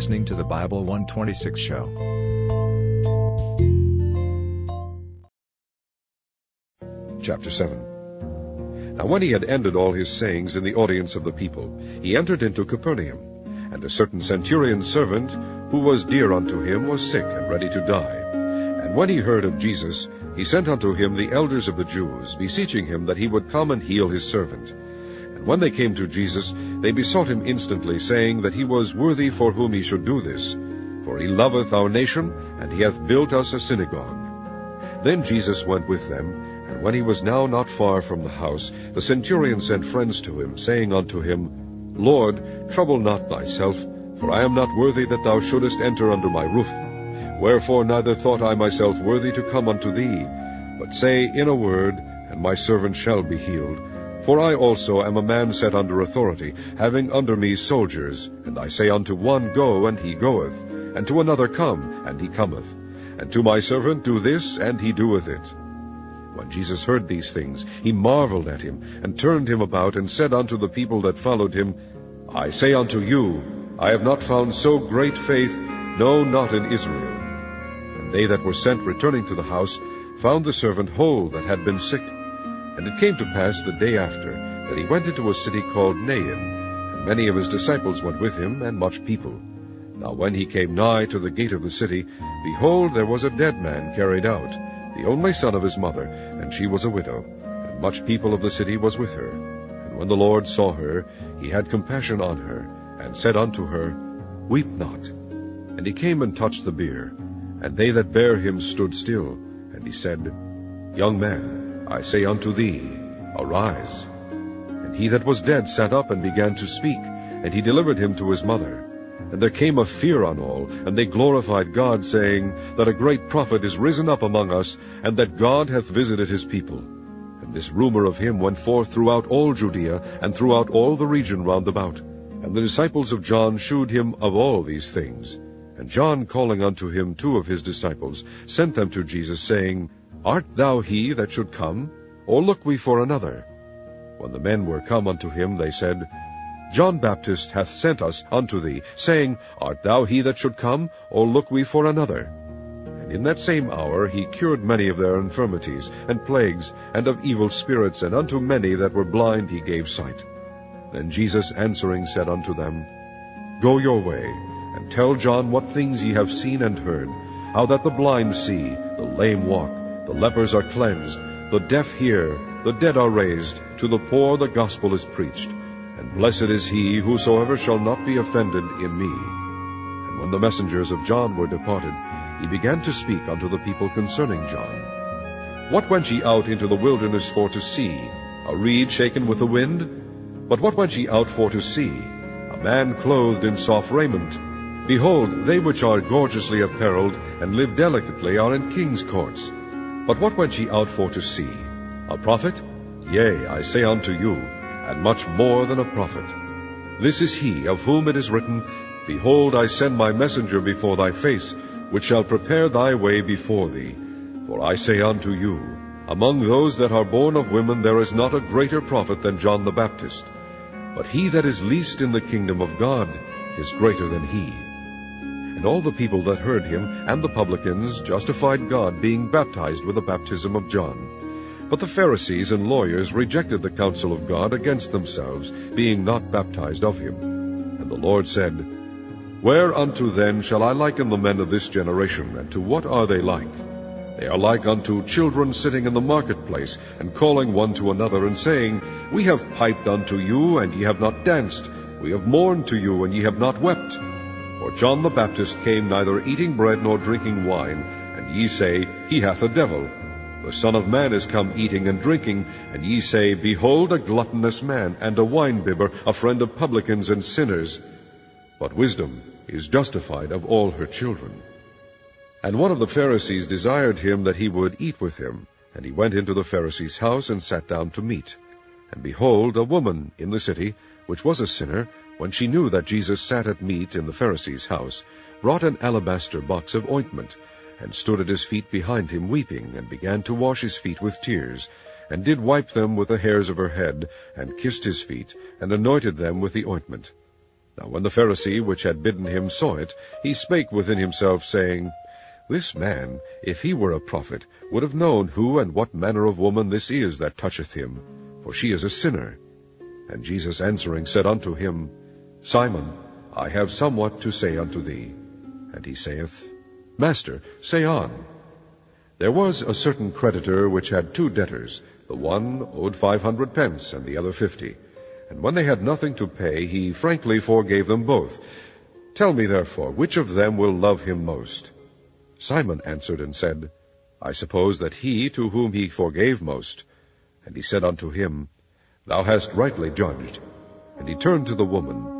listening to the Bible 126 show. Chapter 7 Now when he had ended all his sayings in the audience of the people, he entered into Capernaum. And a certain centurion's servant, who was dear unto him, was sick and ready to die. And when he heard of Jesus, he sent unto him the elders of the Jews, beseeching him that he would come and heal his servant. When they came to Jesus, they besought him instantly, saying that he was worthy for whom he should do this. For he loveth our nation, and he hath built us a synagogue. Then Jesus went with them, and when he was now not far from the house, the centurion sent friends to him, saying unto him, Lord, trouble not thyself, for I am not worthy that thou shouldest enter under my roof. Wherefore neither thought I myself worthy to come unto thee, but say in a word, and my servant shall be healed. For I also am a man set under authority, having under me soldiers, and I say unto one, Go, and he goeth, and to another, Come, and he cometh, and to my servant, Do this, and he doeth it. When Jesus heard these things, he marveled at him, and turned him about, and said unto the people that followed him, I say unto you, I have not found so great faith, no, not in Israel. And they that were sent returning to the house found the servant whole that had been sick. And it came to pass the day after that he went into a city called Nain, and many of his disciples went with him, and much people. Now when he came nigh to the gate of the city, behold, there was a dead man carried out, the only son of his mother, and she was a widow, and much people of the city was with her. And when the Lord saw her, he had compassion on her, and said unto her, Weep not. And he came and touched the bier, and they that bare him stood still. And he said, Young man, I say unto thee, Arise. And he that was dead sat up and began to speak, and he delivered him to his mother. And there came a fear on all, and they glorified God, saying, That a great prophet is risen up among us, and that God hath visited his people. And this rumor of him went forth throughout all Judea, and throughout all the region round about. And the disciples of John shewed him of all these things. And John, calling unto him two of his disciples, sent them to Jesus, saying, Art thou he that should come, or look we for another? When the men were come unto him, they said, John Baptist hath sent us unto thee, saying, Art thou he that should come, or look we for another? And in that same hour he cured many of their infirmities, and plagues, and of evil spirits, and unto many that were blind he gave sight. Then Jesus answering said unto them, Go your way, and tell John what things ye have seen and heard, how that the blind see, the lame walk, the lepers are cleansed, the deaf hear, the dead are raised, to the poor the gospel is preached. And blessed is he whosoever shall not be offended in me. And when the messengers of John were departed, he began to speak unto the people concerning John. What went ye out into the wilderness for to see? A reed shaken with the wind? But what went ye out for to see? A man clothed in soft raiment? Behold, they which are gorgeously apparelled, and live delicately, are in king's courts. But what went ye out for to see? A prophet? Yea, I say unto you, and much more than a prophet. This is he of whom it is written, Behold, I send my messenger before thy face, which shall prepare thy way before thee. For I say unto you, Among those that are born of women there is not a greater prophet than John the Baptist. But he that is least in the kingdom of God is greater than he. And all the people that heard him and the publicans justified God, being baptized with the baptism of John. But the Pharisees and lawyers rejected the counsel of God against themselves, being not baptized of him. And the Lord said, Whereunto then shall I liken the men of this generation, and to what are they like? They are like unto children sitting in the marketplace, and calling one to another, and saying, We have piped unto you, and ye have not danced. We have mourned to you, and ye have not wept. For John the Baptist came neither eating bread nor drinking wine, and ye say, He hath a devil. The Son of Man is come eating and drinking, and ye say, Behold a gluttonous man, and a winebibber, a friend of publicans and sinners. But wisdom is justified of all her children. And one of the Pharisees desired him that he would eat with him. And he went into the Pharisee's house, and sat down to meat. And behold, a woman in the city, which was a sinner, when she knew that Jesus sat at meat in the Pharisee's house, brought an alabaster box of ointment, and stood at his feet behind him weeping, and began to wash his feet with tears, and did wipe them with the hairs of her head, and kissed his feet, and anointed them with the ointment. Now when the Pharisee which had bidden him saw it, he spake within himself, saying, This man, if he were a prophet, would have known who and what manner of woman this is that toucheth him, for she is a sinner. And Jesus answering said unto him, Simon, I have somewhat to say unto thee. And he saith, Master, say on. There was a certain creditor which had two debtors. The one owed five hundred pence, and the other fifty. And when they had nothing to pay, he frankly forgave them both. Tell me therefore, which of them will love him most? Simon answered and said, I suppose that he to whom he forgave most. And he said unto him, Thou hast rightly judged. And he turned to the woman,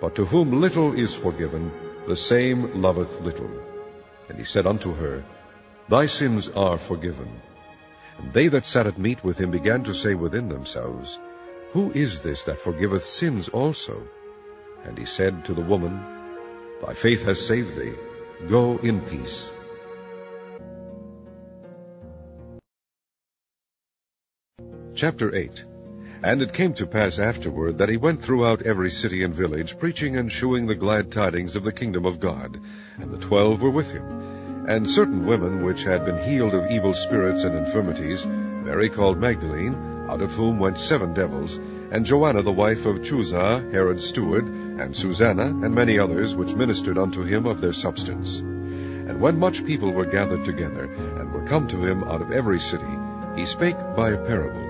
but to whom little is forgiven, the same loveth little. And he said unto her, Thy sins are forgiven. And they that sat at meat with him began to say within themselves, who is this that forgiveth sins also? And he said to the woman, Thy faith has saved thee. Go in peace. Chapter 8 And it came to pass afterward that he went throughout every city and village, preaching and shewing the glad tidings of the kingdom of God. And the twelve were with him. And certain women which had been healed of evil spirits and infirmities, Mary called Magdalene, out of whom went seven devils, and Joanna the wife of Chuza, Herod's steward, and Susanna, and many others, which ministered unto him of their substance. And when much people were gathered together, and were come to him out of every city, he spake by a parable.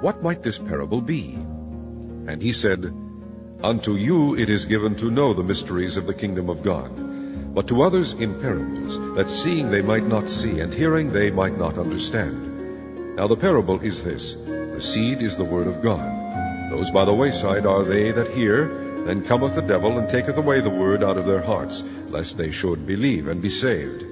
What might this parable be? And he said, Unto you it is given to know the mysteries of the kingdom of God, but to others in parables, that seeing they might not see, and hearing they might not understand. Now the parable is this The seed is the word of God. Those by the wayside are they that hear, then cometh the devil, and taketh away the word out of their hearts, lest they should believe and be saved.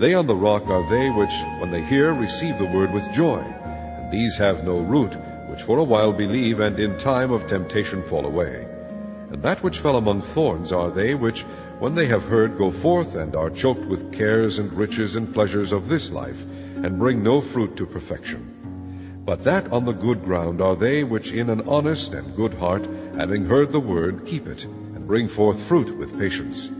They on the rock are they which, when they hear, receive the word with joy. These have no root, which for a while believe, and in time of temptation fall away. And that which fell among thorns are they which, when they have heard, go forth, and are choked with cares and riches and pleasures of this life, and bring no fruit to perfection. But that on the good ground are they which in an honest and good heart, having heard the word, keep it, and bring forth fruit with patience.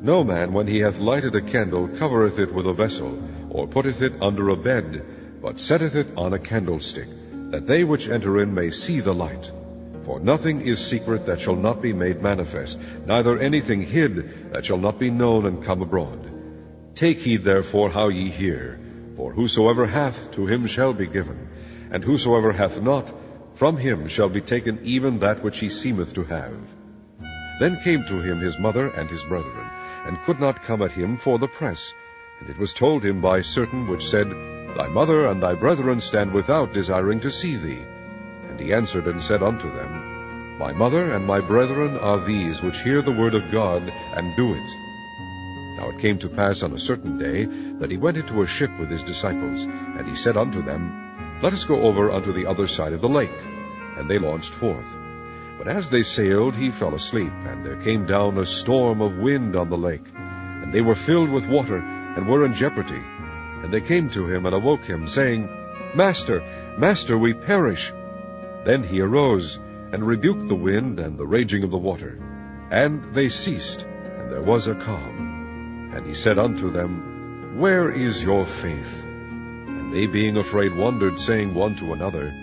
No man, when he hath lighted a candle, covereth it with a vessel, or putteth it under a bed, but setteth it on a candlestick, that they which enter in may see the light. For nothing is secret that shall not be made manifest, neither anything hid that shall not be known and come abroad. Take heed therefore how ye hear. For whosoever hath, to him shall be given, and whosoever hath not, from him shall be taken even that which he seemeth to have. Then came to him his mother and his brethren, and could not come at him for the press. And it was told him by certain which said, Thy mother and thy brethren stand without, desiring to see thee. And he answered and said unto them, My mother and my brethren are these which hear the word of God, and do it. Now it came to pass on a certain day that he went into a ship with his disciples, and he said unto them, Let us go over unto the other side of the lake. And they launched forth. But as they sailed, he fell asleep, and there came down a storm of wind on the lake. And they were filled with water, and were in jeopardy. And they came to him and awoke him, saying, Master, Master, we perish. Then he arose, and rebuked the wind and the raging of the water. And they ceased, and there was a calm. And he said unto them, Where is your faith? And they being afraid wondered, saying one to another,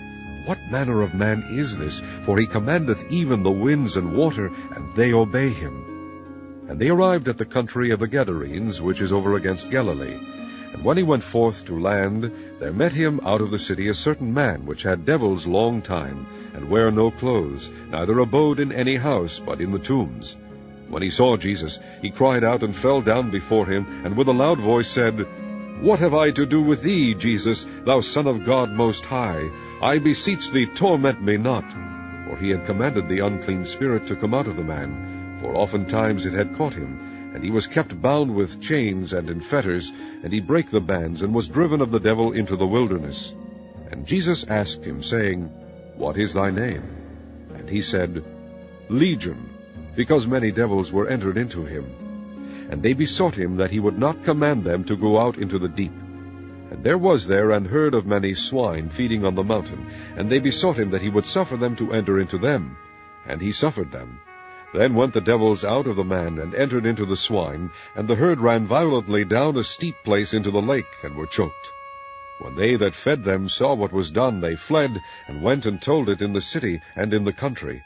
what manner of man is this? For he commandeth even the winds and water, and they obey him. And they arrived at the country of the Gadarenes, which is over against Galilee. And when he went forth to land, there met him out of the city a certain man, which had devils long time, and wear no clothes, neither abode in any house, but in the tombs. When he saw Jesus, he cried out and fell down before him, and with a loud voice said, What have I to do with thee, Jesus, thou Son of God Most High? I beseech thee, torment me not. For he had commanded the unclean spirit to come out of the man, for oftentimes it had caught him, and he was kept bound with chains and in fetters, and he brake the bands, and was driven of the devil into the wilderness. And Jesus asked him, saying, What is thy name? And he said, Legion, because many devils were entered into him. And they besought him that he would not command them to go out into the deep. And there was there an herd of many swine feeding on the mountain, and they besought him that he would suffer them to enter into them. And he suffered them. Then went the devils out of the man, and entered into the swine, and the herd ran violently down a steep place into the lake, and were choked. When they that fed them saw what was done, they fled, and went and told it in the city and in the country.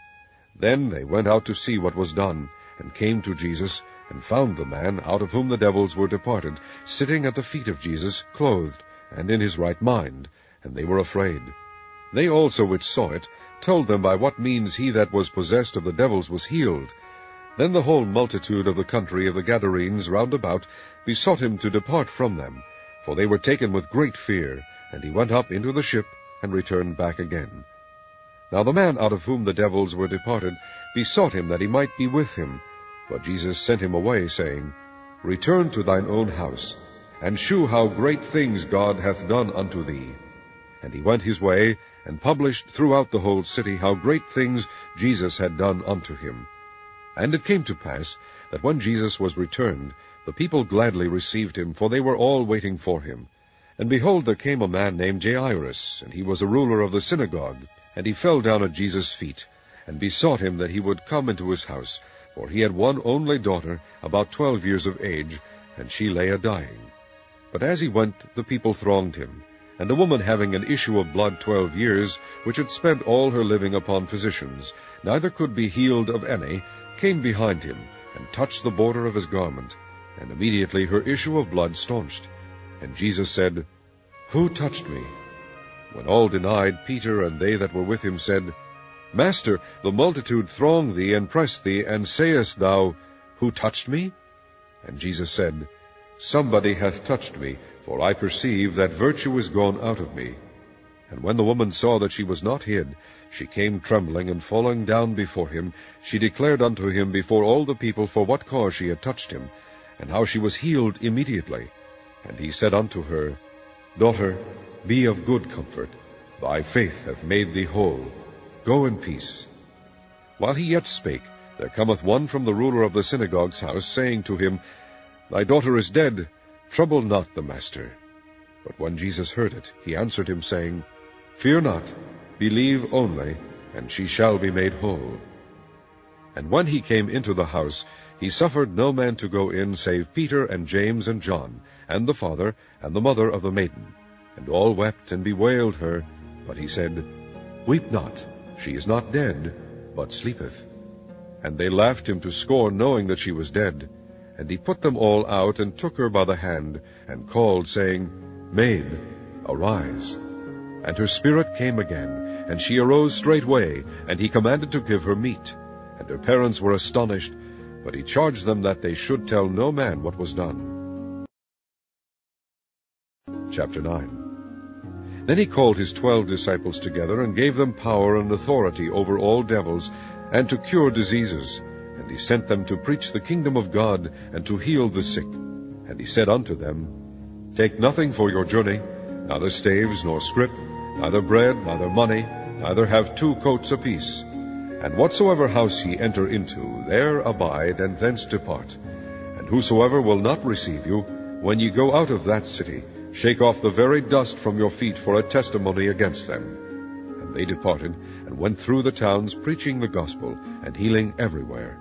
Then they went out to see what was done, and came to Jesus, and found the man, out of whom the devils were departed, sitting at the feet of Jesus, clothed, and in his right mind, and they were afraid. They also which saw it told them by what means he that was possessed of the devils was healed. Then the whole multitude of the country of the Gadarenes round about besought him to depart from them, for they were taken with great fear, and he went up into the ship, and returned back again. Now the man out of whom the devils were departed besought him that he might be with him. But Jesus sent him away, saying, Return to thine own house, and shew how great things God hath done unto thee. And he went his way, and published throughout the whole city how great things Jesus had done unto him. And it came to pass, that when Jesus was returned, the people gladly received him, for they were all waiting for him. And behold, there came a man named Jairus, and he was a ruler of the synagogue. And he fell down at Jesus' feet, and besought him that he would come into his house, for he had one only daughter, about twelve years of age, and she lay a dying. But as he went, the people thronged him. And a woman having an issue of blood twelve years, which had spent all her living upon physicians, neither could be healed of any, came behind him, and touched the border of his garment. And immediately her issue of blood staunched. And Jesus said, Who touched me? When all denied, Peter and they that were with him said, Master, the multitude throng thee and press thee, and sayest thou, Who touched me? And Jesus said, Somebody hath touched me, for I perceive that virtue is gone out of me. And when the woman saw that she was not hid, she came trembling, and falling down before him, she declared unto him before all the people for what cause she had touched him, and how she was healed immediately. And he said unto her, Daughter, be of good comfort. Thy faith hath made thee whole. Go in peace. While he yet spake, there cometh one from the ruler of the synagogue's house, saying to him, Thy daughter is dead. Trouble not the master. But when Jesus heard it, he answered him, saying, Fear not, believe only, and she shall be made whole. And when he came into the house, he suffered no man to go in save Peter and James and John, and the father and the mother of the maiden. And all wept and bewailed her. But he said, Weep not, she is not dead, but sleepeth. And they laughed him to scorn, knowing that she was dead. And he put them all out, and took her by the hand, and called, saying, Maid, arise. And her spirit came again, and she arose straightway, and he commanded to give her meat. And her parents were astonished, but he charged them that they should tell no man what was done. Chapter 9 then he called his twelve disciples together, and gave them power and authority over all devils, and to cure diseases. And he sent them to preach the kingdom of God, and to heal the sick. And he said unto them, Take nothing for your journey, neither staves, nor scrip, neither bread, neither money, neither have two coats apiece. And whatsoever house ye enter into, there abide, and thence depart. And whosoever will not receive you, when ye go out of that city, Shake off the very dust from your feet for a testimony against them. And they departed, and went through the towns, preaching the gospel, and healing everywhere.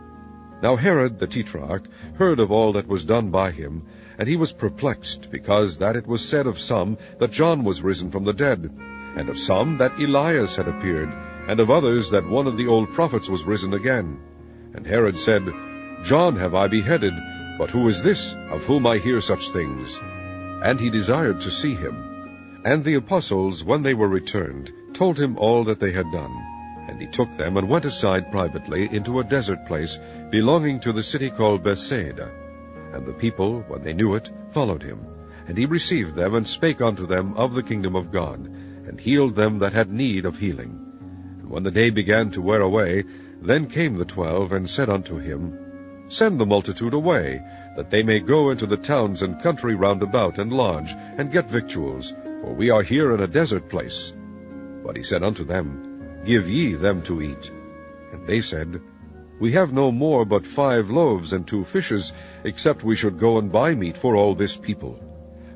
Now Herod the Tetrarch heard of all that was done by him, and he was perplexed, because that it was said of some that John was risen from the dead. and of some that Elias had appeared, and of others that one of the old prophets was risen again. And Herod said, John have I beheaded, but who is this, of whom I hear such things? And he desired to see him. And the apostles, when they were returned, told him all that they had done. And he took them and went aside privately into a desert place belonging to the city called Bethsaida. And the people, when they knew it, followed him. And he received them and spake unto them of the kingdom of God, and healed them that had need of healing. And when the day began to wear away, then came the twelve, and said unto him, Send the multitude away, that they may go into the towns and country round about, and lodge, and get victuals, for we are here in a desert place. But he said unto them, Give ye them to eat. And they said, We have no more but five loaves and two fishes, except we should go and buy meat for all this people.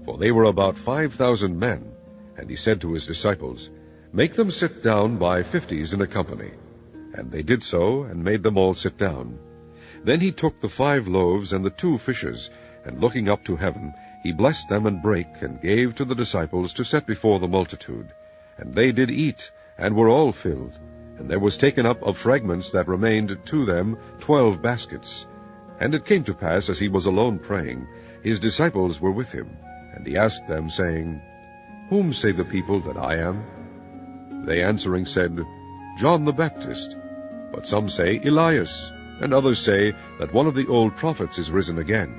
For they were about five thousand men. And he said to his disciples, Make them sit down by fifties in a company. And they did so, and made them all sit down. Then he took the five loaves and the two fishes, and looking up to heaven, he blessed them and brake, and gave to the disciples to set before the multitude. And they did eat, and were all filled. And there was taken up of fragments that remained to them twelve baskets. And it came to pass, as he was alone praying, his disciples were with him. And he asked them, saying, Whom say the people that I am? They answering said, John the Baptist. But some say, Elias and others say that one of the old prophets is risen again.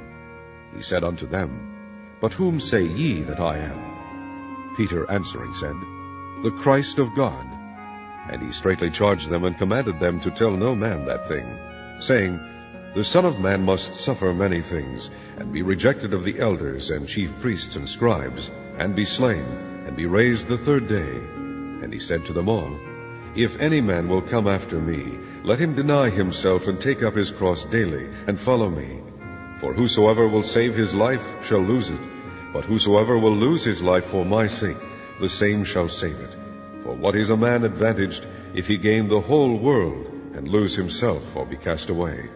He said unto them, But whom say ye that I am? Peter answering said, The Christ of God. And he straitly charged them and commanded them to tell no man that thing, saying, The Son of Man must suffer many things, and be rejected of the elders and chief priests and scribes, and be slain, and be raised the third day. And he said to them all, if any man will come after me, let him deny himself and take up his cross daily, and follow me. For whosoever will save his life shall lose it, but whosoever will lose his life for my sake, the same shall save it. For what is a man advantaged if he gain the whole world, and lose himself or be cast away?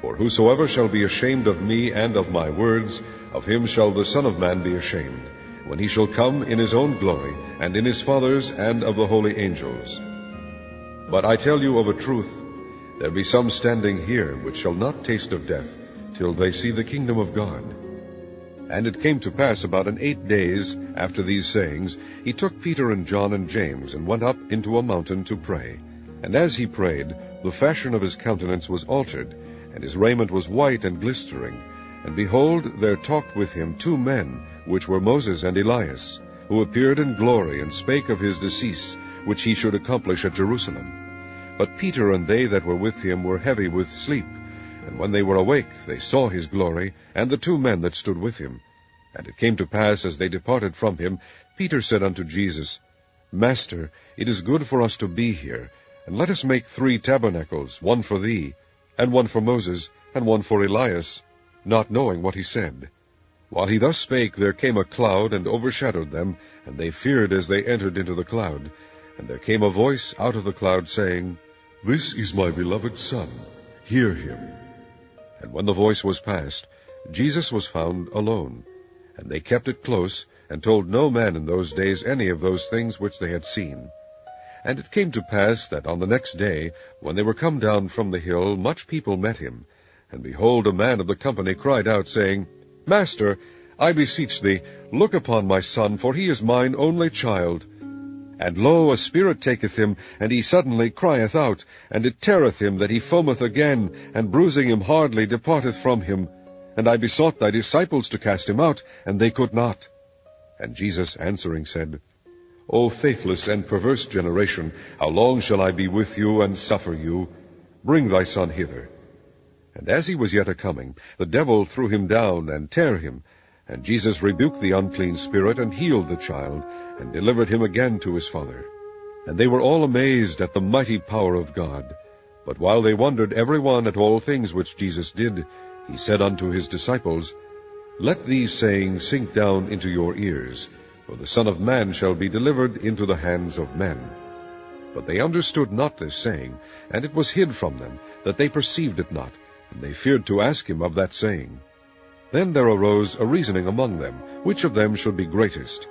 For whosoever shall be ashamed of me and of my words, of him shall the Son of Man be ashamed, when he shall come in his own glory, and in his Father's and of the holy angels. But I tell you of a truth, there be some standing here which shall not taste of death till they see the kingdom of God. And it came to pass about an eight days after these sayings, he took Peter and John and James, and went up into a mountain to pray. And as he prayed, the fashion of his countenance was altered, and his raiment was white and glistering. And behold, there talked with him two men, which were Moses and Elias, who appeared in glory, and spake of his decease, which he should accomplish at Jerusalem. But Peter and they that were with him were heavy with sleep. And when they were awake, they saw his glory, and the two men that stood with him. And it came to pass, as they departed from him, Peter said unto Jesus, Master, it is good for us to be here, and let us make three tabernacles, one for thee, and one for Moses, and one for Elias, not knowing what he said. While he thus spake, there came a cloud, and overshadowed them, and they feared as they entered into the cloud. And there came a voice out of the cloud, saying, This is my beloved Son, hear him. And when the voice was past, Jesus was found alone. And they kept it close, and told no man in those days any of those things which they had seen. And it came to pass that on the next day, when they were come down from the hill, much people met him. And behold, a man of the company cried out, saying, Master, I beseech thee, look upon my son, for he is mine only child. And lo, a spirit taketh him, and he suddenly crieth out, and it teareth him that he foameth again, and bruising him hardly departeth from him. And I besought thy disciples to cast him out, and they could not. And Jesus answering said, O faithless and perverse generation, how long shall I be with you, and suffer you? Bring thy son hither. And as he was yet a coming, the devil threw him down, and tare him, and Jesus rebuked the unclean spirit, and healed the child, and delivered him again to his father. And they were all amazed at the mighty power of God. But while they wondered every one at all things which Jesus did, he said unto his disciples, Let these sayings sink down into your ears, for the Son of Man shall be delivered into the hands of men. But they understood not this saying, and it was hid from them, that they perceived it not, and they feared to ask him of that saying. Then there arose a reasoning among them, which of them should be greatest.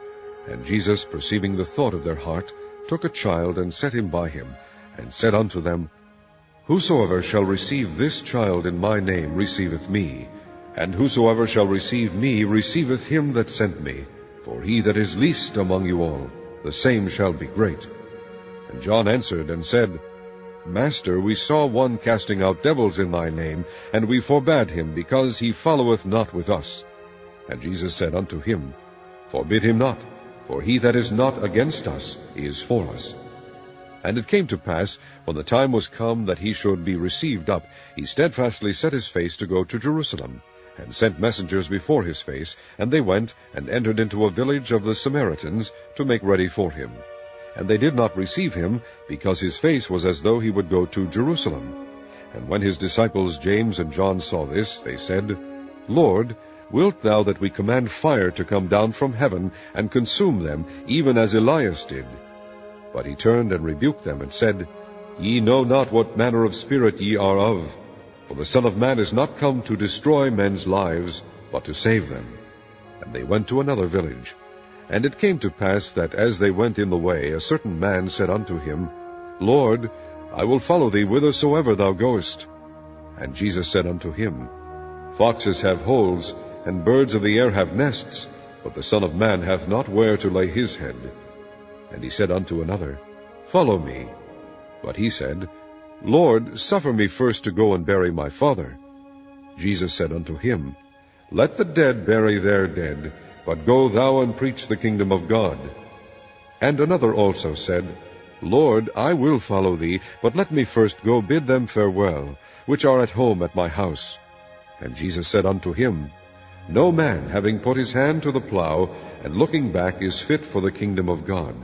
And Jesus, perceiving the thought of their heart, took a child and set him by him, and said unto them, Whosoever shall receive this child in my name receiveth me, and whosoever shall receive me receiveth him that sent me. For he that is least among you all, the same shall be great. And John answered and said, Master, we saw one casting out devils in thy name, and we forbade him, because he followeth not with us. And Jesus said unto him, Forbid him not, for he that is not against us is for us. And it came to pass, when the time was come that he should be received up, he steadfastly set his face to go to Jerusalem, and sent messengers before his face, and they went and entered into a village of the Samaritans to make ready for him. And they did not receive him, because his face was as though he would go to Jerusalem. And when his disciples James and John saw this, they said, Lord, wilt thou that we command fire to come down from heaven, and consume them, even as Elias did? But he turned and rebuked them, and said, Ye know not what manner of spirit ye are of. For the Son of Man is not come to destroy men's lives, but to save them. And they went to another village. And it came to pass that as they went in the way, a certain man said unto him, Lord, I will follow thee whithersoever thou goest. And Jesus said unto him, Foxes have holes, and birds of the air have nests, but the Son of Man hath not where to lay his head. And he said unto another, Follow me. But he said, Lord, suffer me first to go and bury my father. Jesus said unto him, Let the dead bury their dead, but go thou and preach the kingdom of God. And another also said, Lord, I will follow thee, but let me first go bid them farewell, which are at home at my house. And Jesus said unto him, No man, having put his hand to the plough, and looking back, is fit for the kingdom of God.